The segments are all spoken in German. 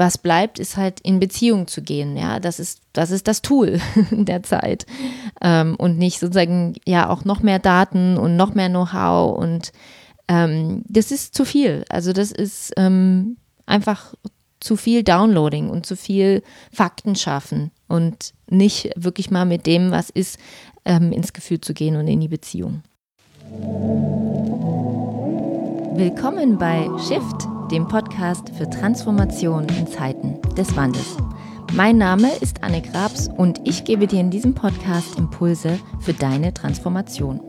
was bleibt, ist halt in Beziehung zu gehen. Ja, das ist das, ist das Tool der Zeit. Ähm, und nicht sozusagen ja auch noch mehr Daten und noch mehr Know-how und ähm, das ist zu viel. Also das ist ähm, einfach zu viel Downloading und zu viel Fakten schaffen und nicht wirklich mal mit dem, was ist, ähm, ins Gefühl zu gehen und in die Beziehung. Willkommen bei Shift dem Podcast für Transformation in Zeiten des Wandels. Mein Name ist Anne Grabs und ich gebe dir in diesem Podcast Impulse für deine Transformation.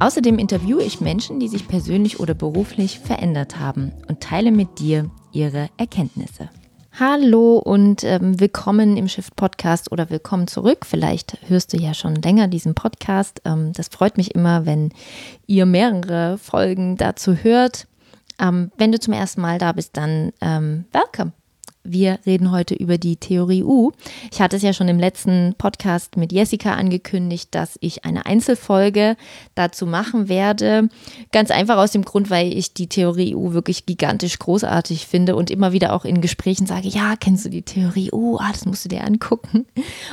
Außerdem interviewe ich Menschen, die sich persönlich oder beruflich verändert haben und teile mit dir ihre Erkenntnisse. Hallo und ähm, willkommen im Shift Podcast oder willkommen zurück. Vielleicht hörst du ja schon länger diesen Podcast. Ähm, das freut mich immer, wenn ihr mehrere Folgen dazu hört. Ähm, wenn du zum ersten Mal da bist, dann ähm, welcome. Wir reden heute über die Theorie U. Ich hatte es ja schon im letzten Podcast mit Jessica angekündigt, dass ich eine Einzelfolge dazu machen werde. Ganz einfach aus dem Grund, weil ich die Theorie U wirklich gigantisch großartig finde und immer wieder auch in Gesprächen sage, ja, kennst du die Theorie U? Ah, das musst du dir angucken.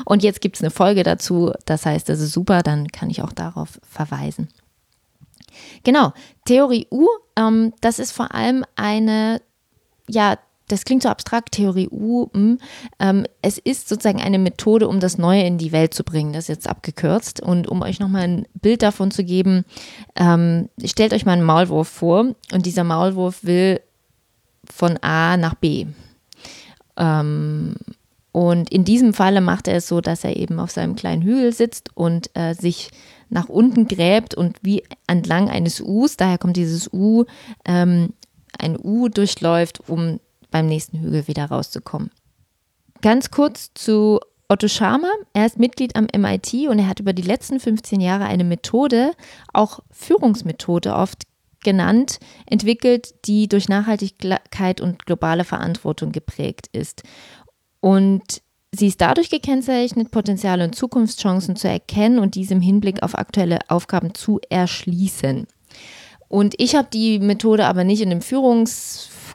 Und jetzt gibt es eine Folge dazu. Das heißt, das ist super, dann kann ich auch darauf verweisen. Genau, Theorie U, ähm, das ist vor allem eine, ja, das klingt so abstrakt, Theorie U. Hm, ähm, es ist sozusagen eine Methode, um das Neue in die Welt zu bringen. Das ist jetzt abgekürzt. Und um euch nochmal ein Bild davon zu geben, ähm, stellt euch mal einen Maulwurf vor. Und dieser Maulwurf will von A nach B. Ähm, und in diesem Falle macht er es so, dass er eben auf seinem kleinen Hügel sitzt und äh, sich nach unten gräbt und wie entlang eines Us, daher kommt dieses U, ähm, ein U durchläuft, um beim nächsten Hügel wieder rauszukommen. Ganz kurz zu Otto Scharmer. Er ist Mitglied am MIT und er hat über die letzten 15 Jahre eine Methode, auch Führungsmethode oft genannt, entwickelt, die durch Nachhaltigkeit und globale Verantwortung geprägt ist. Und sie ist dadurch gekennzeichnet, Potenziale und Zukunftschancen zu erkennen und diese im Hinblick auf aktuelle Aufgaben zu erschließen. Und ich habe die Methode aber nicht in einem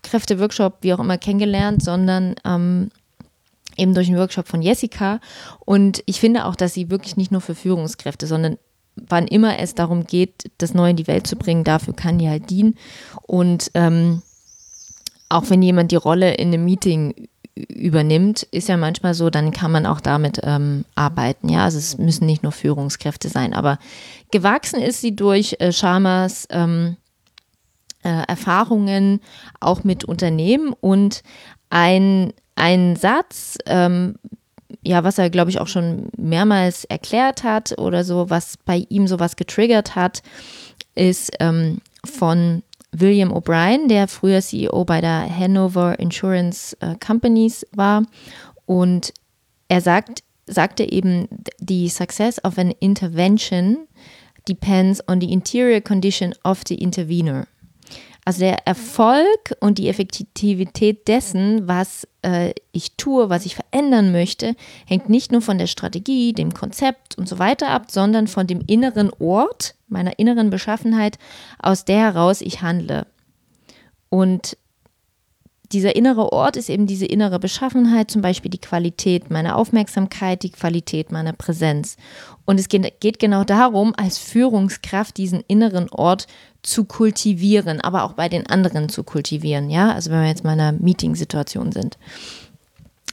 Führungskräfte-Workshop, wie auch immer, kennengelernt, sondern ähm, eben durch einen Workshop von Jessica. Und ich finde auch, dass sie wirklich nicht nur für Führungskräfte, sondern wann immer es darum geht, das Neue in die Welt zu bringen, dafür kann die halt dienen. Und ähm, auch wenn jemand die Rolle in einem Meeting übernimmt, ist ja manchmal so, dann kann man auch damit ähm, arbeiten. Ja, also es müssen nicht nur Führungskräfte sein, aber gewachsen ist sie durch äh, Sharmas ähm, äh, Erfahrungen auch mit Unternehmen und ein, ein Satz, ähm, ja, was er, glaube ich, auch schon mehrmals erklärt hat oder so, was bei ihm sowas getriggert hat, ist ähm, von William O'Brien, der früher CEO bei der Hanover Insurance äh, Companies war. Und er sagt, sagte eben, the success of an intervention depends on the interior condition of the intervener. Also der Erfolg und die Effektivität dessen, was äh, ich tue, was ich verändern möchte, hängt nicht nur von der Strategie, dem Konzept und so weiter ab, sondern von dem inneren Ort, meiner inneren Beschaffenheit, aus der heraus ich handle. Und dieser innere Ort ist eben diese innere Beschaffenheit, zum Beispiel die Qualität meiner Aufmerksamkeit, die Qualität meiner Präsenz. Und es geht, geht genau darum, als Führungskraft diesen inneren Ort zu kultivieren, aber auch bei den anderen zu kultivieren, ja, also wenn wir jetzt mal in einer Meeting-Situation sind.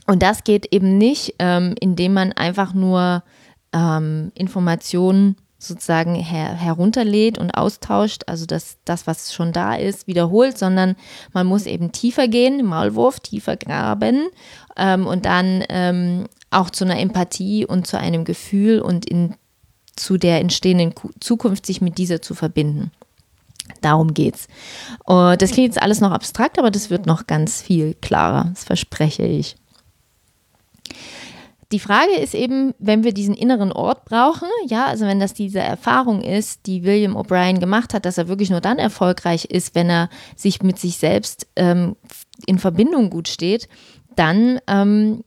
Und das geht eben nicht, ähm, indem man einfach nur ähm, Informationen sozusagen her herunterlädt und austauscht, also das, das, was schon da ist, wiederholt, sondern man muss eben tiefer gehen, Maulwurf, tiefer graben ähm, und dann ähm, auch zu einer Empathie und zu einem Gefühl und in, zu der entstehenden Zukunft sich mit dieser zu verbinden. Darum geht's. Und das klingt jetzt alles noch abstrakt, aber das wird noch ganz viel klarer, das verspreche ich. Die Frage ist eben, wenn wir diesen inneren Ort brauchen, ja, also wenn das diese Erfahrung ist, die William O'Brien gemacht hat, dass er wirklich nur dann erfolgreich ist, wenn er sich mit sich selbst ähm, in Verbindung gut steht, dann ähm,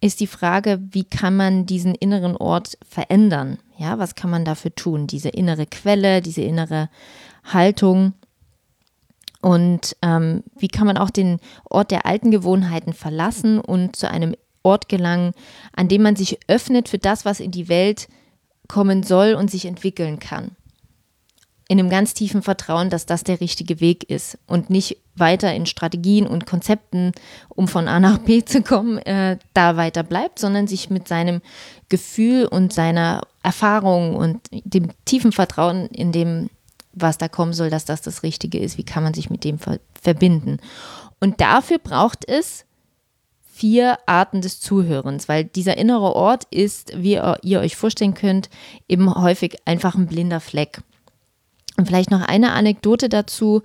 ist die Frage, wie kann man diesen inneren Ort verändern? Ja, was kann man dafür tun? Diese innere Quelle, diese innere Haltung. Und ähm, wie kann man auch den Ort der alten Gewohnheiten verlassen und zu einem Ort gelangen, an dem man sich öffnet für das, was in die Welt kommen soll und sich entwickeln kann. In einem ganz tiefen Vertrauen, dass das der richtige Weg ist und nicht weiter in Strategien und Konzepten, um von A nach B zu kommen, äh, da weiter bleibt, sondern sich mit seinem Gefühl und seiner Erfahrung und dem tiefen Vertrauen in dem was da kommen soll, dass das das Richtige ist. Wie kann man sich mit dem ver verbinden? Und dafür braucht es vier Arten des Zuhörens, weil dieser innere Ort ist, wie ihr euch vorstellen könnt, eben häufig einfach ein blinder Fleck. Und vielleicht noch eine Anekdote dazu,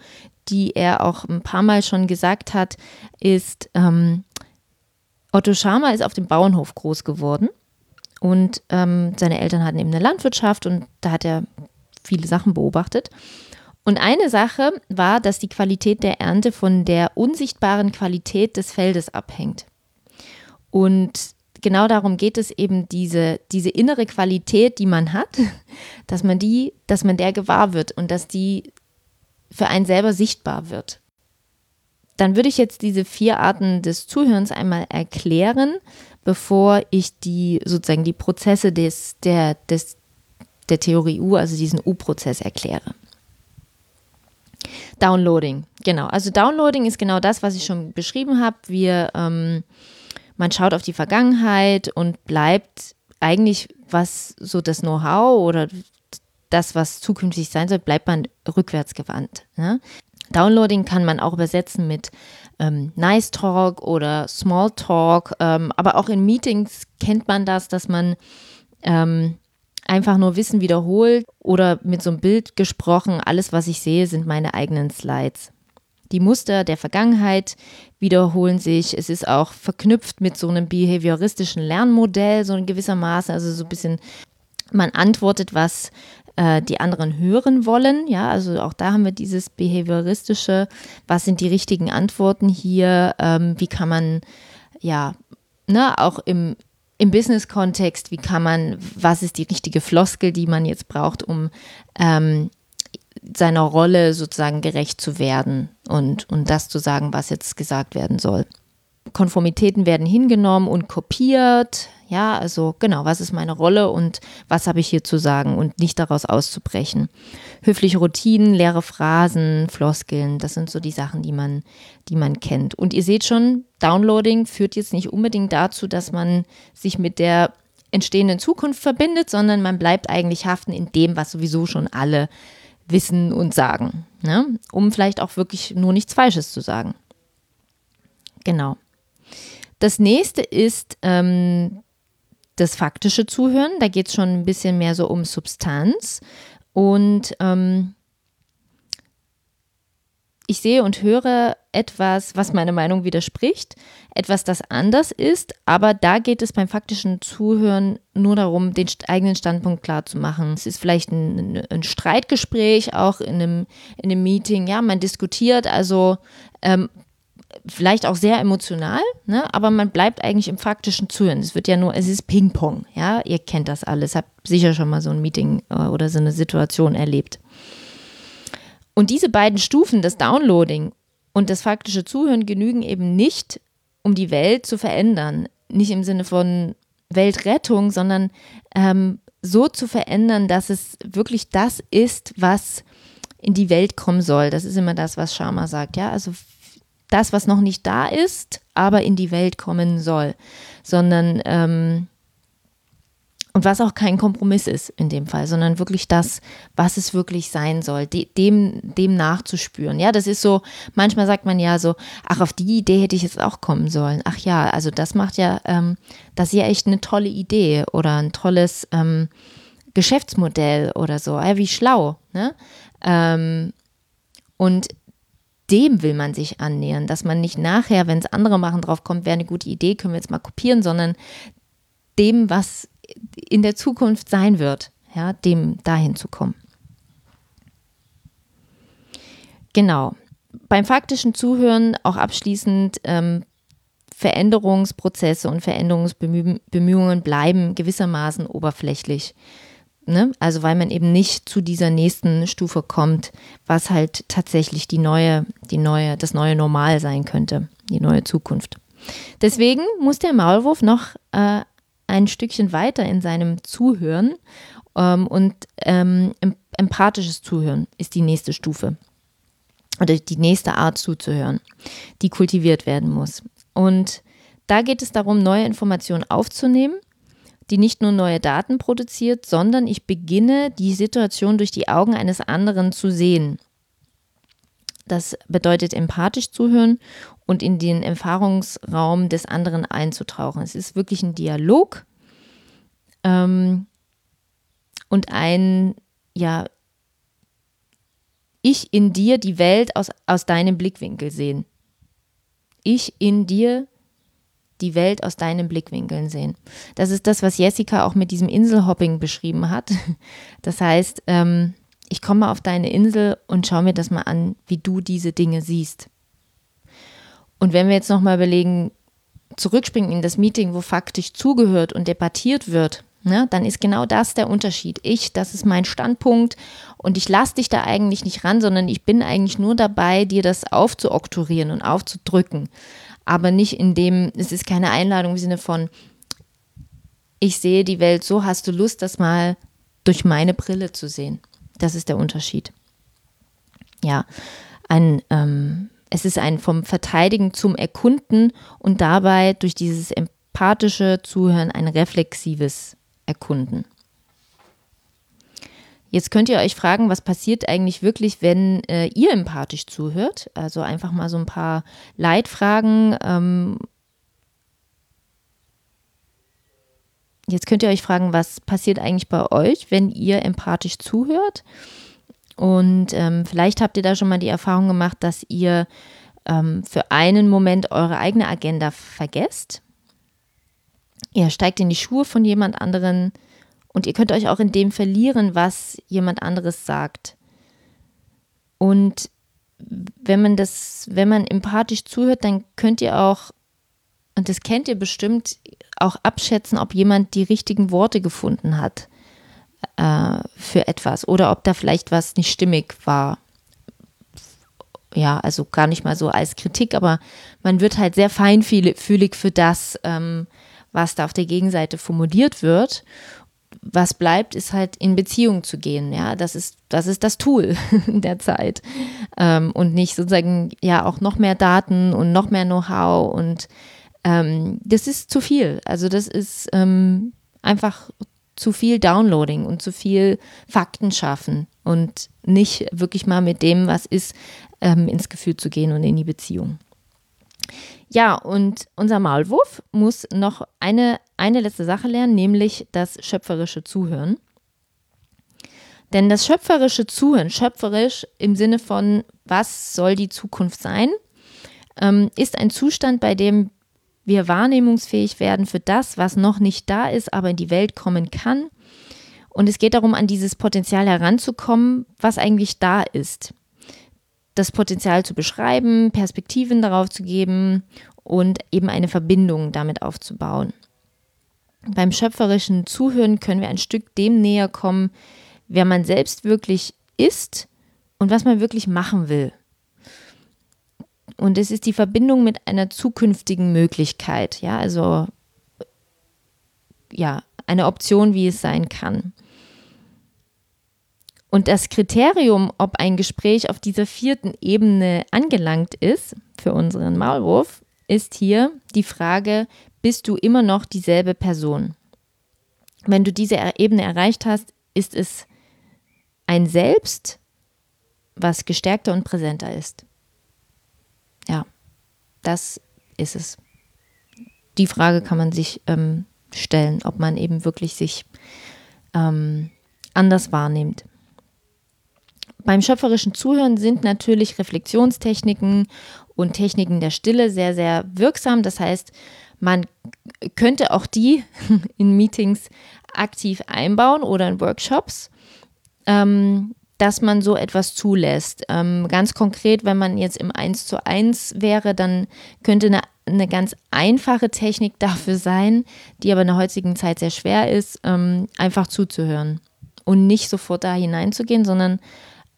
die er auch ein paar Mal schon gesagt hat, ist, ähm, Otto Scharmer ist auf dem Bauernhof groß geworden und ähm, seine Eltern hatten eben eine Landwirtschaft und da hat er viele Sachen beobachtet. Und eine Sache war, dass die Qualität der Ernte von der unsichtbaren Qualität des Feldes abhängt. Und genau darum geht es eben, diese, diese innere Qualität, die man hat, dass man die, dass man der gewahr wird und dass die für einen selber sichtbar wird. Dann würde ich jetzt diese vier Arten des Zuhörens einmal erklären, bevor ich die sozusagen die Prozesse des, der, des, der Theorie U, also diesen U-Prozess erkläre. Downloading, genau. Also Downloading ist genau das, was ich schon beschrieben habe. Wir, ähm, man schaut auf die Vergangenheit und bleibt eigentlich, was so das Know-how oder das, was zukünftig sein soll, bleibt man rückwärts gewandt. Ne? Downloading kann man auch übersetzen mit ähm, Nice Talk oder Small Talk, ähm, aber auch in Meetings kennt man das, dass man ähm, einfach nur Wissen wiederholt oder mit so einem Bild gesprochen, alles, was ich sehe, sind meine eigenen Slides. Die Muster der Vergangenheit wiederholen sich. Es ist auch verknüpft mit so einem behavioristischen Lernmodell, so in gewisser Maße, also so ein bisschen, man antwortet, was äh, die anderen hören wollen. Ja, also auch da haben wir dieses behavioristische, was sind die richtigen Antworten hier, ähm, wie kann man ja, ne, auch im, im Business-Kontext, wie kann man, was ist die richtige Floskel, die man jetzt braucht, um ähm, seiner Rolle sozusagen gerecht zu werden und, und das zu sagen, was jetzt gesagt werden soll. Konformitäten werden hingenommen und kopiert. Ja, also genau, was ist meine Rolle und was habe ich hier zu sagen und nicht daraus auszubrechen. Höfliche Routinen, leere Phrasen, Floskeln, das sind so die Sachen, die man, die man kennt. Und ihr seht schon, Downloading führt jetzt nicht unbedingt dazu, dass man sich mit der entstehenden Zukunft verbindet, sondern man bleibt eigentlich haften in dem, was sowieso schon alle wissen und sagen, ne? um vielleicht auch wirklich nur nichts Falsches zu sagen. Genau. Das nächste ist ähm, das faktische Zuhören. Da geht es schon ein bisschen mehr so um Substanz. Und ähm, ich sehe und höre etwas, was meiner Meinung widerspricht, etwas, das anders ist, aber da geht es beim faktischen Zuhören nur darum, den eigenen Standpunkt klar zu machen. Es ist vielleicht ein, ein Streitgespräch auch in einem, in einem Meeting, ja, man diskutiert, also ähm, vielleicht auch sehr emotional, ne? aber man bleibt eigentlich im faktischen Zuhören. Es wird ja nur, es ist Ping-Pong, ja, ihr kennt das alles, habt sicher schon mal so ein Meeting äh, oder so eine Situation erlebt. Und diese beiden Stufen, das Downloading und das faktische Zuhören, genügen eben nicht, um die Welt zu verändern. Nicht im Sinne von Weltrettung, sondern ähm, so zu verändern, dass es wirklich das ist, was in die Welt kommen soll. Das ist immer das, was Sharma sagt, ja. Also das, was noch nicht da ist, aber in die Welt kommen soll, sondern ähm, und was auch kein Kompromiss ist in dem Fall, sondern wirklich das, was es wirklich sein soll, de dem, dem nachzuspüren. Ja, das ist so, manchmal sagt man ja so, ach, auf die Idee hätte ich jetzt auch kommen sollen. Ach ja, also das macht ja, ähm, das ist ja echt eine tolle Idee oder ein tolles ähm, Geschäftsmodell oder so. Ja, wie schlau. Ne? Ähm, und dem will man sich annähern, dass man nicht nachher, wenn es andere machen, drauf kommt, wäre eine gute Idee, können wir jetzt mal kopieren, sondern dem, was in der Zukunft sein wird, ja, dem dahin zu kommen. Genau. Beim faktischen Zuhören auch abschließend ähm, Veränderungsprozesse und Veränderungsbemühungen bleiben gewissermaßen oberflächlich. Ne? Also weil man eben nicht zu dieser nächsten Stufe kommt, was halt tatsächlich die neue, die neue, das neue Normal sein könnte, die neue Zukunft. Deswegen muss der Maulwurf noch äh, ein Stückchen weiter in seinem Zuhören ähm, und ähm, empathisches Zuhören ist die nächste Stufe oder die nächste Art zuzuhören, die kultiviert werden muss. Und da geht es darum, neue Informationen aufzunehmen die nicht nur neue Daten produziert, sondern ich beginne die Situation durch die Augen eines anderen zu sehen. Das bedeutet empathisch zuhören und in den Erfahrungsraum des anderen einzutauchen. Es ist wirklich ein Dialog ähm, und ein, ja, ich in dir die Welt aus, aus deinem Blickwinkel sehen. Ich in dir die Welt aus deinen Blickwinkeln sehen. Das ist das, was Jessica auch mit diesem Inselhopping beschrieben hat. Das heißt, ähm, ich komme auf deine Insel und schaue mir das mal an, wie du diese Dinge siehst. Und wenn wir jetzt nochmal überlegen, zurückspringen in das Meeting, wo faktisch zugehört und debattiert wird, ne, dann ist genau das der Unterschied. Ich, das ist mein Standpunkt und ich lasse dich da eigentlich nicht ran, sondern ich bin eigentlich nur dabei, dir das aufzuoktorieren und aufzudrücken aber nicht in dem, es ist keine Einladung im Sinne von, ich sehe die Welt so, hast du Lust, das mal durch meine Brille zu sehen. Das ist der Unterschied. Ja, ein, ähm, es ist ein vom Verteidigen zum Erkunden und dabei durch dieses empathische Zuhören ein reflexives Erkunden. Jetzt könnt ihr euch fragen, was passiert eigentlich wirklich, wenn äh, ihr empathisch zuhört? Also einfach mal so ein paar Leitfragen. Ähm Jetzt könnt ihr euch fragen, was passiert eigentlich bei euch, wenn ihr empathisch zuhört? Und ähm, vielleicht habt ihr da schon mal die Erfahrung gemacht, dass ihr ähm, für einen Moment eure eigene Agenda vergesst. Ihr steigt in die Schuhe von jemand anderen, und ihr könnt euch auch in dem verlieren, was jemand anderes sagt. Und wenn man das, wenn man empathisch zuhört, dann könnt ihr auch, und das kennt ihr bestimmt, auch abschätzen, ob jemand die richtigen Worte gefunden hat äh, für etwas oder ob da vielleicht was nicht stimmig war. Ja, also gar nicht mal so als Kritik, aber man wird halt sehr feinfühlig für das, ähm, was da auf der Gegenseite formuliert wird was bleibt, ist halt in Beziehung zu gehen. Ja, das ist, das ist das Tool der Zeit. Ähm, und nicht sozusagen, ja, auch noch mehr Daten und noch mehr Know-how und ähm, das ist zu viel. Also das ist ähm, einfach zu viel Downloading und zu viel Fakten schaffen und nicht wirklich mal mit dem, was ist, ähm, ins Gefühl zu gehen und in die Beziehung. Ja, und unser Maulwurf muss noch eine, eine letzte Sache lernen, nämlich das schöpferische Zuhören. Denn das schöpferische Zuhören, schöpferisch im Sinne von, was soll die Zukunft sein, ähm, ist ein Zustand, bei dem wir wahrnehmungsfähig werden für das, was noch nicht da ist, aber in die Welt kommen kann. Und es geht darum, an dieses Potenzial heranzukommen, was eigentlich da ist das Potenzial zu beschreiben, Perspektiven darauf zu geben und eben eine Verbindung damit aufzubauen. Beim schöpferischen Zuhören können wir ein Stück dem näher kommen, wer man selbst wirklich ist und was man wirklich machen will. Und es ist die Verbindung mit einer zukünftigen Möglichkeit, ja, also ja, eine Option, wie es sein kann. Und das Kriterium, ob ein Gespräch auf dieser vierten Ebene angelangt ist für unseren Maulwurf, ist hier die Frage, bist du immer noch dieselbe Person? Wenn du diese Ebene erreicht hast, ist es ein Selbst, was gestärkter und präsenter ist. Ja, das ist es. Die Frage kann man sich ähm, stellen, ob man eben wirklich sich ähm, anders wahrnimmt. Beim schöpferischen Zuhören sind natürlich Reflexionstechniken und Techniken der Stille sehr, sehr wirksam. Das heißt, man könnte auch die in Meetings aktiv einbauen oder in Workshops, ähm, dass man so etwas zulässt. Ähm, ganz konkret, wenn man jetzt im 1 zu 1 wäre, dann könnte eine, eine ganz einfache Technik dafür sein, die aber in der heutigen Zeit sehr schwer ist, ähm, einfach zuzuhören und nicht sofort da hineinzugehen, sondern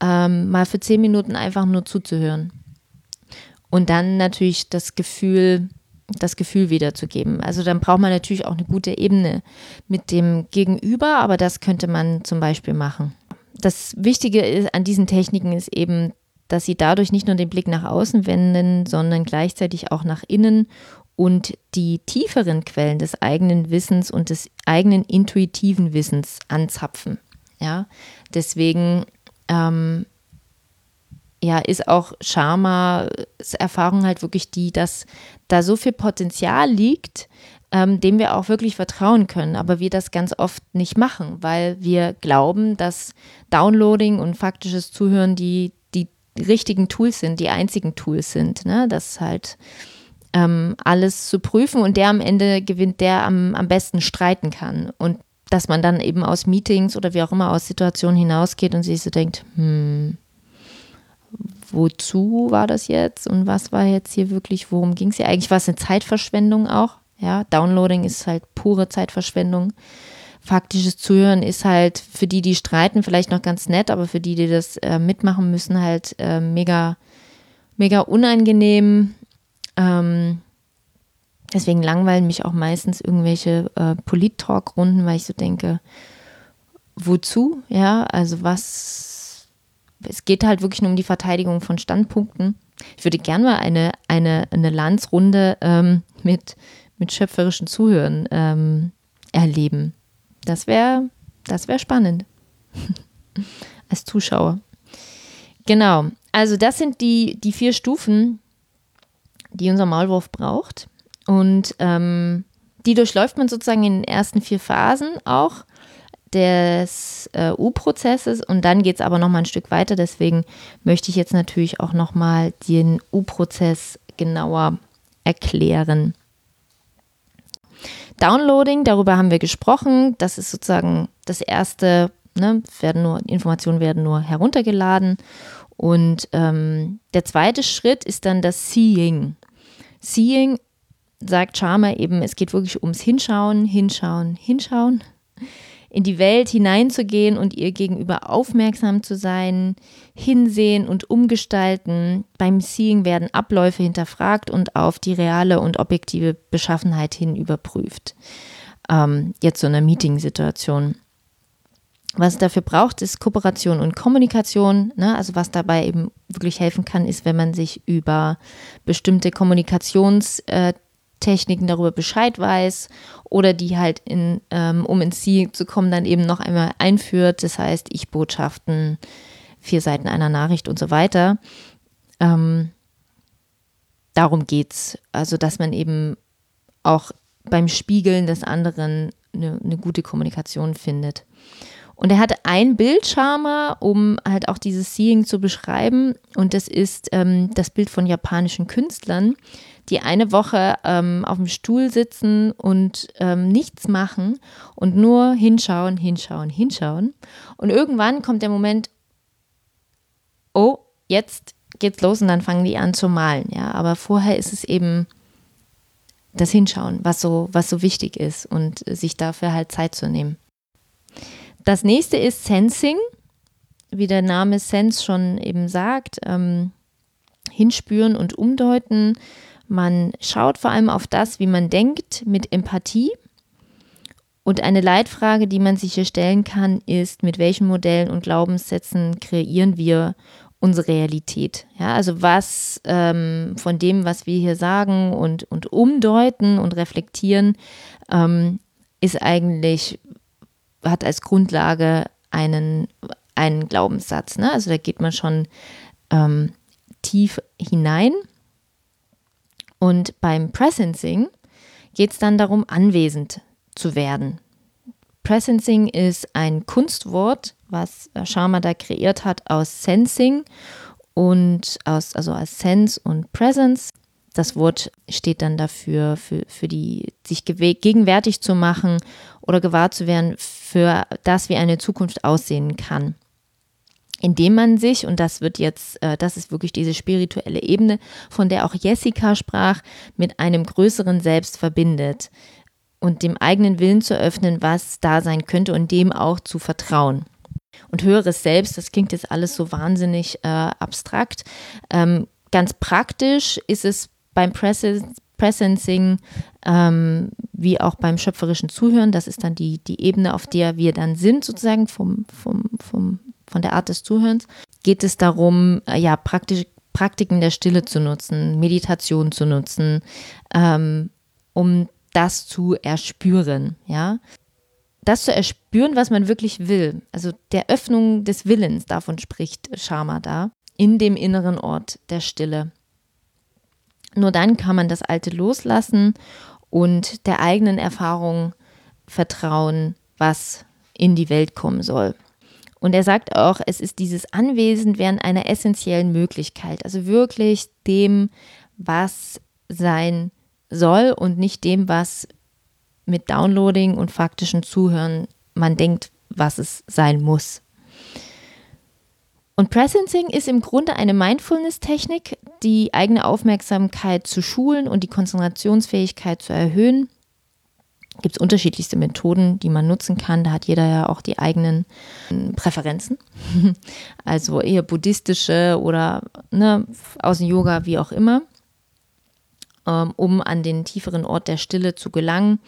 ähm, mal für zehn Minuten einfach nur zuzuhören. Und dann natürlich das Gefühl, das Gefühl wiederzugeben. Also dann braucht man natürlich auch eine gute Ebene mit dem Gegenüber, aber das könnte man zum Beispiel machen. Das Wichtige an diesen Techniken ist eben, dass sie dadurch nicht nur den Blick nach außen wenden, sondern gleichzeitig auch nach innen und die tieferen Quellen des eigenen Wissens und des eigenen intuitiven Wissens anzapfen. Ja, deswegen ähm, ja, ist auch Sharmas Erfahrung halt wirklich die, dass da so viel Potenzial liegt, ähm, dem wir auch wirklich vertrauen können, aber wir das ganz oft nicht machen, weil wir glauben, dass Downloading und faktisches Zuhören die, die richtigen Tools sind, die einzigen Tools sind. Ne? Das halt ähm, alles zu prüfen und der am Ende gewinnt, der am, am besten streiten kann. Und dass man dann eben aus Meetings oder wie auch immer aus Situationen hinausgeht und sich so denkt, hm, wozu war das jetzt und was war jetzt hier wirklich, worum ging es hier? Eigentlich war es eine Zeitverschwendung auch. Ja, Downloading ist halt pure Zeitverschwendung. Faktisches Zuhören ist halt für die, die streiten, vielleicht noch ganz nett, aber für die, die das äh, mitmachen müssen, halt äh, mega, mega unangenehm. Ähm, deswegen langweilen mich auch meistens irgendwelche äh, Polit-Talk-Runden, weil ich so denke, wozu? Ja, also was, es geht halt wirklich nur um die Verteidigung von Standpunkten. Ich würde gerne mal eine, eine, eine Landsrunde ähm, mit, mit schöpferischen Zuhören ähm, erleben. Das wäre das wär spannend. Als Zuschauer. Genau. Also, das sind die, die vier Stufen, die unser Maulwurf braucht. Und ähm, die durchläuft man sozusagen in den ersten vier Phasen auch des äh, U-Prozesses und dann geht es aber nochmal ein Stück weiter. Deswegen möchte ich jetzt natürlich auch nochmal den U-Prozess genauer erklären. Downloading, darüber haben wir gesprochen. Das ist sozusagen das erste, ne, werden nur, Informationen werden nur heruntergeladen. Und ähm, der zweite Schritt ist dann das Seeing. Seeing sagt Sharma eben, es geht wirklich ums Hinschauen, Hinschauen, Hinschauen, in die Welt hineinzugehen und ihr gegenüber aufmerksam zu sein, hinsehen und umgestalten. Beim Seeing werden Abläufe hinterfragt und auf die reale und objektive Beschaffenheit hin überprüft. Ähm, jetzt so eine Meeting-Situation. Was es dafür braucht, ist Kooperation und Kommunikation. Ne? Also was dabei eben wirklich helfen kann, ist, wenn man sich über bestimmte Kommunikationstechniken darüber Bescheid weiß oder die halt, in, ähm, um ins Ziel zu kommen, dann eben noch einmal einführt. Das heißt, Ich-Botschaften, vier Seiten einer Nachricht und so weiter. Ähm, darum es. Also, dass man eben auch beim Spiegeln des anderen eine, eine gute Kommunikation findet. Und er hatte ein Bildschama, um halt auch dieses Seeing zu beschreiben. Und das ist ähm, das Bild von japanischen Künstlern, die eine Woche ähm, auf dem Stuhl sitzen und ähm, nichts machen und nur hinschauen, hinschauen, hinschauen. Und irgendwann kommt der Moment, oh, jetzt geht's los und dann fangen die an zu malen. Ja, aber vorher ist es eben das Hinschauen, was so, was so wichtig ist und sich dafür halt Zeit zu nehmen. Das nächste ist Sensing, wie der Name Sense schon eben sagt, ähm, hinspüren und umdeuten. Man schaut vor allem auf das, wie man denkt, mit Empathie. Und eine Leitfrage, die man sich hier stellen kann, ist, mit welchen Modellen und Glaubenssätzen kreieren wir unsere Realität? Ja, also was ähm, von dem, was wir hier sagen und, und umdeuten und reflektieren, ähm, ist eigentlich hat als Grundlage einen, einen Glaubenssatz. Ne? Also da geht man schon ähm, tief hinein. Und beim Presencing geht es dann darum, anwesend zu werden. Presencing ist ein Kunstwort, was Sharma da kreiert hat aus Sensing und aus, also aus Sense und Presence. Das Wort steht dann dafür, für, für die, sich gegenwärtig zu machen oder gewahr zu werden für das, wie eine Zukunft aussehen kann. Indem man sich, und das wird jetzt, äh, das ist wirklich diese spirituelle Ebene, von der auch Jessica sprach, mit einem größeren Selbst verbindet und dem eigenen Willen zu öffnen, was da sein könnte und dem auch zu vertrauen. Und höheres Selbst, das klingt jetzt alles so wahnsinnig äh, abstrakt. Ähm, ganz praktisch ist es beim Presencing ähm, wie auch beim schöpferischen Zuhören. Das ist dann die, die Ebene, auf der wir dann sind, sozusagen vom, vom, vom, von der Art des Zuhörens. Geht es darum, äh, ja, praktisch, Praktiken der Stille zu nutzen, Meditation zu nutzen, ähm, um das zu erspüren, ja. Das zu erspüren, was man wirklich will. Also der Öffnung des Willens, davon spricht Sharma da, in dem inneren Ort der Stille. Nur dann kann man das Alte loslassen und der eigenen Erfahrung vertrauen, was in die Welt kommen soll. Und er sagt auch, es ist dieses Anwesendwerden einer essentiellen Möglichkeit, also wirklich dem, was sein soll und nicht dem, was mit Downloading und faktischem Zuhören man denkt, was es sein muss. Und Presencing ist im Grunde eine Mindfulness-Technik, die eigene Aufmerksamkeit zu schulen und die Konzentrationsfähigkeit zu erhöhen. Gibt es unterschiedlichste Methoden, die man nutzen kann. Da hat jeder ja auch die eigenen hm, Präferenzen. Also eher buddhistische oder ne, aus dem Yoga, wie auch immer, ähm, um an den tieferen Ort der Stille zu gelangen.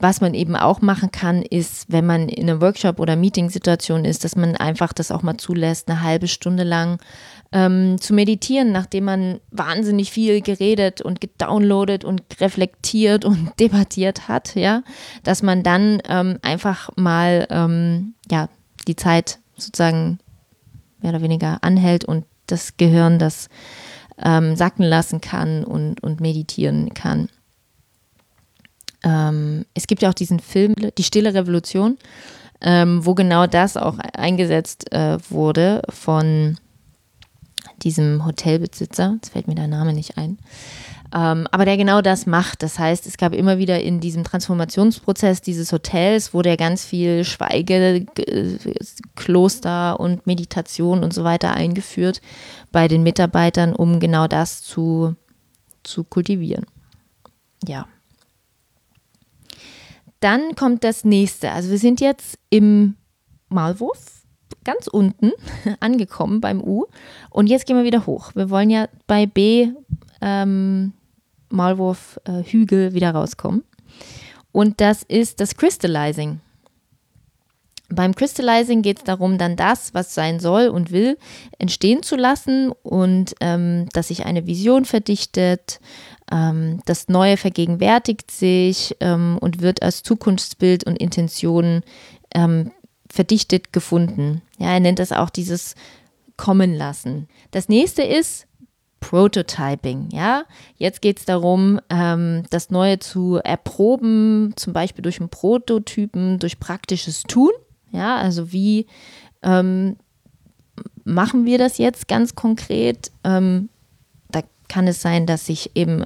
Was man eben auch machen kann, ist, wenn man in einer Workshop- oder Meeting-Situation ist, dass man einfach das auch mal zulässt, eine halbe Stunde lang ähm, zu meditieren, nachdem man wahnsinnig viel geredet und gedownloadet und reflektiert und debattiert hat, ja, dass man dann ähm, einfach mal ähm, ja, die Zeit sozusagen mehr oder weniger anhält und das Gehirn das ähm, sacken lassen kann und, und meditieren kann. Ähm, es gibt ja auch diesen Film, Die Stille Revolution, ähm, wo genau das auch eingesetzt äh, wurde von diesem Hotelbesitzer. Jetzt fällt mir der Name nicht ein. Ähm, aber der genau das macht. Das heißt, es gab immer wieder in diesem Transformationsprozess dieses Hotels, wo der ganz viel Schweige, Kloster und Meditation und so weiter eingeführt bei den Mitarbeitern, um genau das zu, zu kultivieren. Ja. Dann kommt das nächste. Also wir sind jetzt im Malwurf, ganz unten angekommen beim U. Und jetzt gehen wir wieder hoch. Wir wollen ja bei B ähm, Malwurf äh, Hügel wieder rauskommen. Und das ist das Crystallizing. Beim Crystallizing geht es darum, dann das, was sein soll und will, entstehen zu lassen und ähm, dass sich eine Vision verdichtet, das Neue vergegenwärtigt sich ähm, und wird als Zukunftsbild und Intention ähm, verdichtet gefunden. Ja, er nennt das auch dieses Kommen lassen. Das nächste ist Prototyping. Ja, jetzt geht es darum, ähm, das Neue zu erproben, zum Beispiel durch einen Prototypen, durch praktisches Tun. Ja, also wie ähm, machen wir das jetzt ganz konkret? Ähm, kann es sein, dass sich eben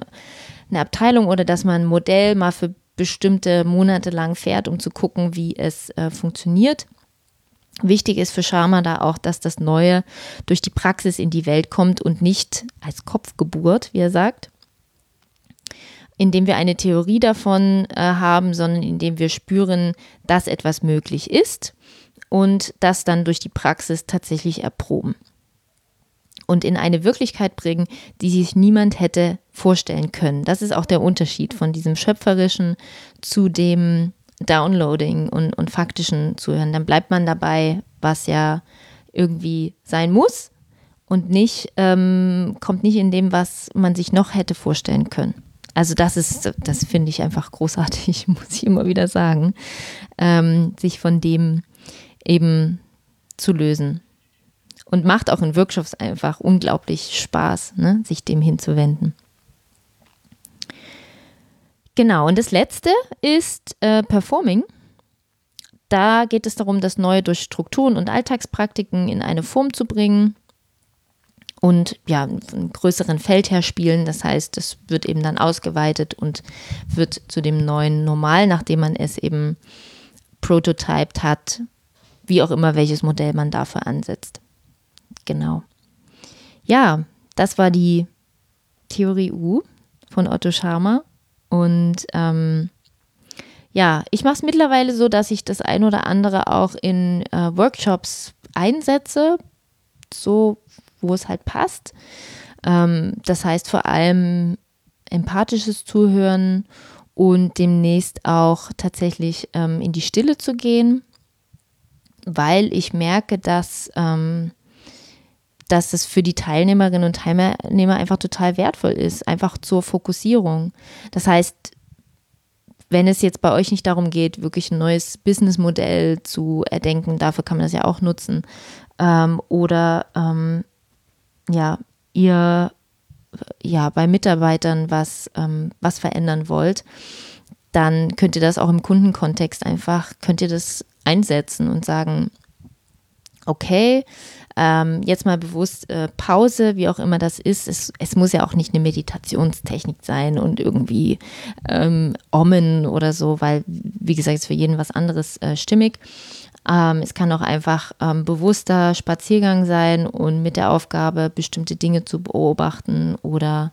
eine Abteilung oder dass man ein Modell mal für bestimmte Monate lang fährt, um zu gucken, wie es äh, funktioniert. Wichtig ist für Sharma da auch, dass das Neue durch die Praxis in die Welt kommt und nicht als Kopfgeburt, wie er sagt, indem wir eine Theorie davon äh, haben, sondern indem wir spüren, dass etwas möglich ist und das dann durch die Praxis tatsächlich erproben und in eine Wirklichkeit bringen, die sich niemand hätte vorstellen können. Das ist auch der Unterschied von diesem schöpferischen zu dem Downloading und, und faktischen Zuhören. Dann bleibt man dabei, was ja irgendwie sein muss und nicht, ähm, kommt nicht in dem, was man sich noch hätte vorstellen können. Also das ist, das finde ich einfach großartig, muss ich immer wieder sagen, ähm, sich von dem eben zu lösen. Und macht auch in Workshops einfach unglaublich Spaß, ne, sich dem hinzuwenden. Genau, und das letzte ist äh, Performing. Da geht es darum, das Neue durch Strukturen und Alltagspraktiken in eine Form zu bringen und ja, einen größeren Feld herspielen. Das heißt, es wird eben dann ausgeweitet und wird zu dem neuen Normal, nachdem man es eben prototyped hat, wie auch immer, welches Modell man dafür ansetzt. Genau. Ja, das war die Theorie U von Otto Scharmer. Und ähm, ja, ich mache es mittlerweile so, dass ich das ein oder andere auch in äh, Workshops einsetze, so wo es halt passt. Ähm, das heißt vor allem empathisches Zuhören und demnächst auch tatsächlich ähm, in die Stille zu gehen, weil ich merke, dass, ähm, dass es für die Teilnehmerinnen und Teilnehmer einfach total wertvoll ist, einfach zur Fokussierung. Das heißt, wenn es jetzt bei euch nicht darum geht, wirklich ein neues Businessmodell zu erdenken, dafür kann man das ja auch nutzen, ähm, oder ähm, ja, ihr ja bei Mitarbeitern was, ähm, was verändern wollt, dann könnt ihr das auch im Kundenkontext einfach, könnt ihr das einsetzen und sagen, okay, ähm, jetzt mal bewusst äh, Pause, wie auch immer das ist. Es, es, muss ja auch nicht eine Meditationstechnik sein und irgendwie ähm, Ommen oder so, weil, wie gesagt, ist für jeden was anderes äh, stimmig. Ähm, es kann auch einfach ähm, bewusster Spaziergang sein und mit der Aufgabe, bestimmte Dinge zu beobachten oder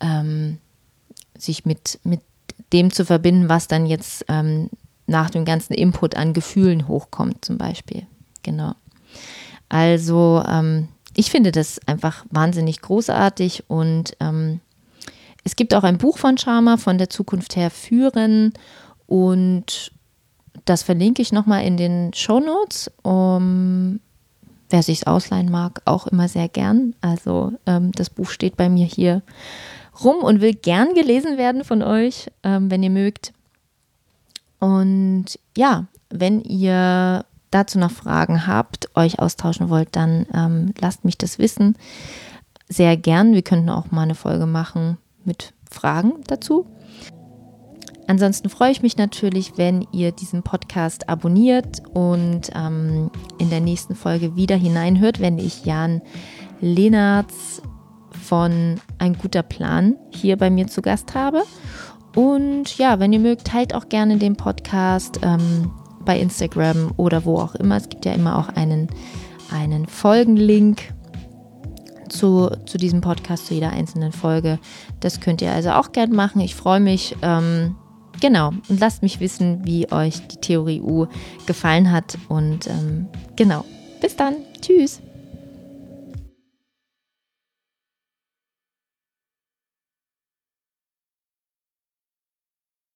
ähm, sich mit, mit dem zu verbinden, was dann jetzt ähm, nach dem ganzen Input an Gefühlen hochkommt, zum Beispiel. Genau. Also ähm, ich finde das einfach wahnsinnig großartig und ähm, es gibt auch ein Buch von Sharma von der Zukunft her führen und das verlinke ich nochmal in den Show Notes. Um, wer sich ausleihen mag, auch immer sehr gern. Also ähm, das Buch steht bei mir hier rum und will gern gelesen werden von euch, ähm, wenn ihr mögt. Und ja, wenn ihr dazu noch Fragen habt, euch austauschen wollt, dann ähm, lasst mich das wissen. Sehr gern. Wir könnten auch mal eine Folge machen mit Fragen dazu. Ansonsten freue ich mich natürlich, wenn ihr diesen Podcast abonniert und ähm, in der nächsten Folge wieder hineinhört, wenn ich Jan Lenartz von Ein guter Plan hier bei mir zu Gast habe. Und ja, wenn ihr mögt, teilt auch gerne den Podcast ähm, bei Instagram oder wo auch immer. Es gibt ja immer auch einen, einen Folgenlink zu, zu diesem Podcast, zu jeder einzelnen Folge. Das könnt ihr also auch gerne machen. Ich freue mich. Ähm, Genau, und lasst mich wissen, wie euch die Theorie U gefallen hat. Und ähm, genau, bis dann. Tschüss.